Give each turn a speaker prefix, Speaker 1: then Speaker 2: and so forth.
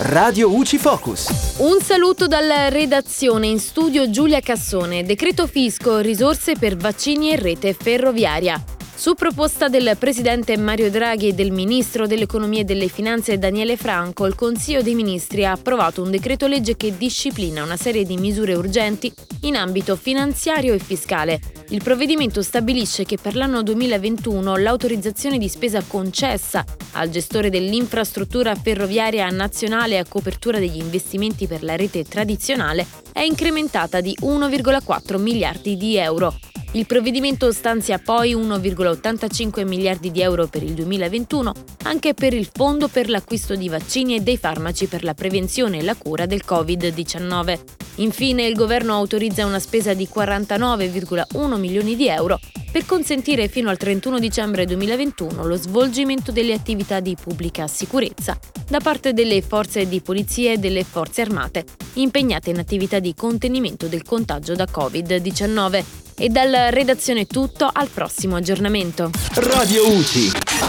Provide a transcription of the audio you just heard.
Speaker 1: Radio UCI Focus.
Speaker 2: Un saluto dalla redazione in studio Giulia Cassone. Decreto fisco, risorse per vaccini e rete ferroviaria. Su proposta del presidente Mario Draghi e del ministro dell'economia e delle finanze Daniele Franco, il Consiglio dei Ministri ha approvato un decreto legge che disciplina una serie di misure urgenti in ambito finanziario e fiscale. Il provvedimento stabilisce che per l'anno 2021 l'autorizzazione di spesa concessa al gestore dell'infrastruttura ferroviaria nazionale a copertura degli investimenti per la rete tradizionale è incrementata di 1,4 miliardi di euro. Il provvedimento stanzia poi 1,85 miliardi di euro per il 2021 anche per il fondo per l'acquisto di vaccini e dei farmaci per la prevenzione e la cura del Covid-19. Infine il governo autorizza una spesa di 49,1 milioni di euro per consentire fino al 31 dicembre 2021 lo svolgimento delle attività di pubblica sicurezza da parte delle forze di polizia e delle forze armate impegnate in attività di contenimento del contagio da Covid-19. E dalla redazione tutto, al prossimo aggiornamento.
Speaker 1: Radio UCI.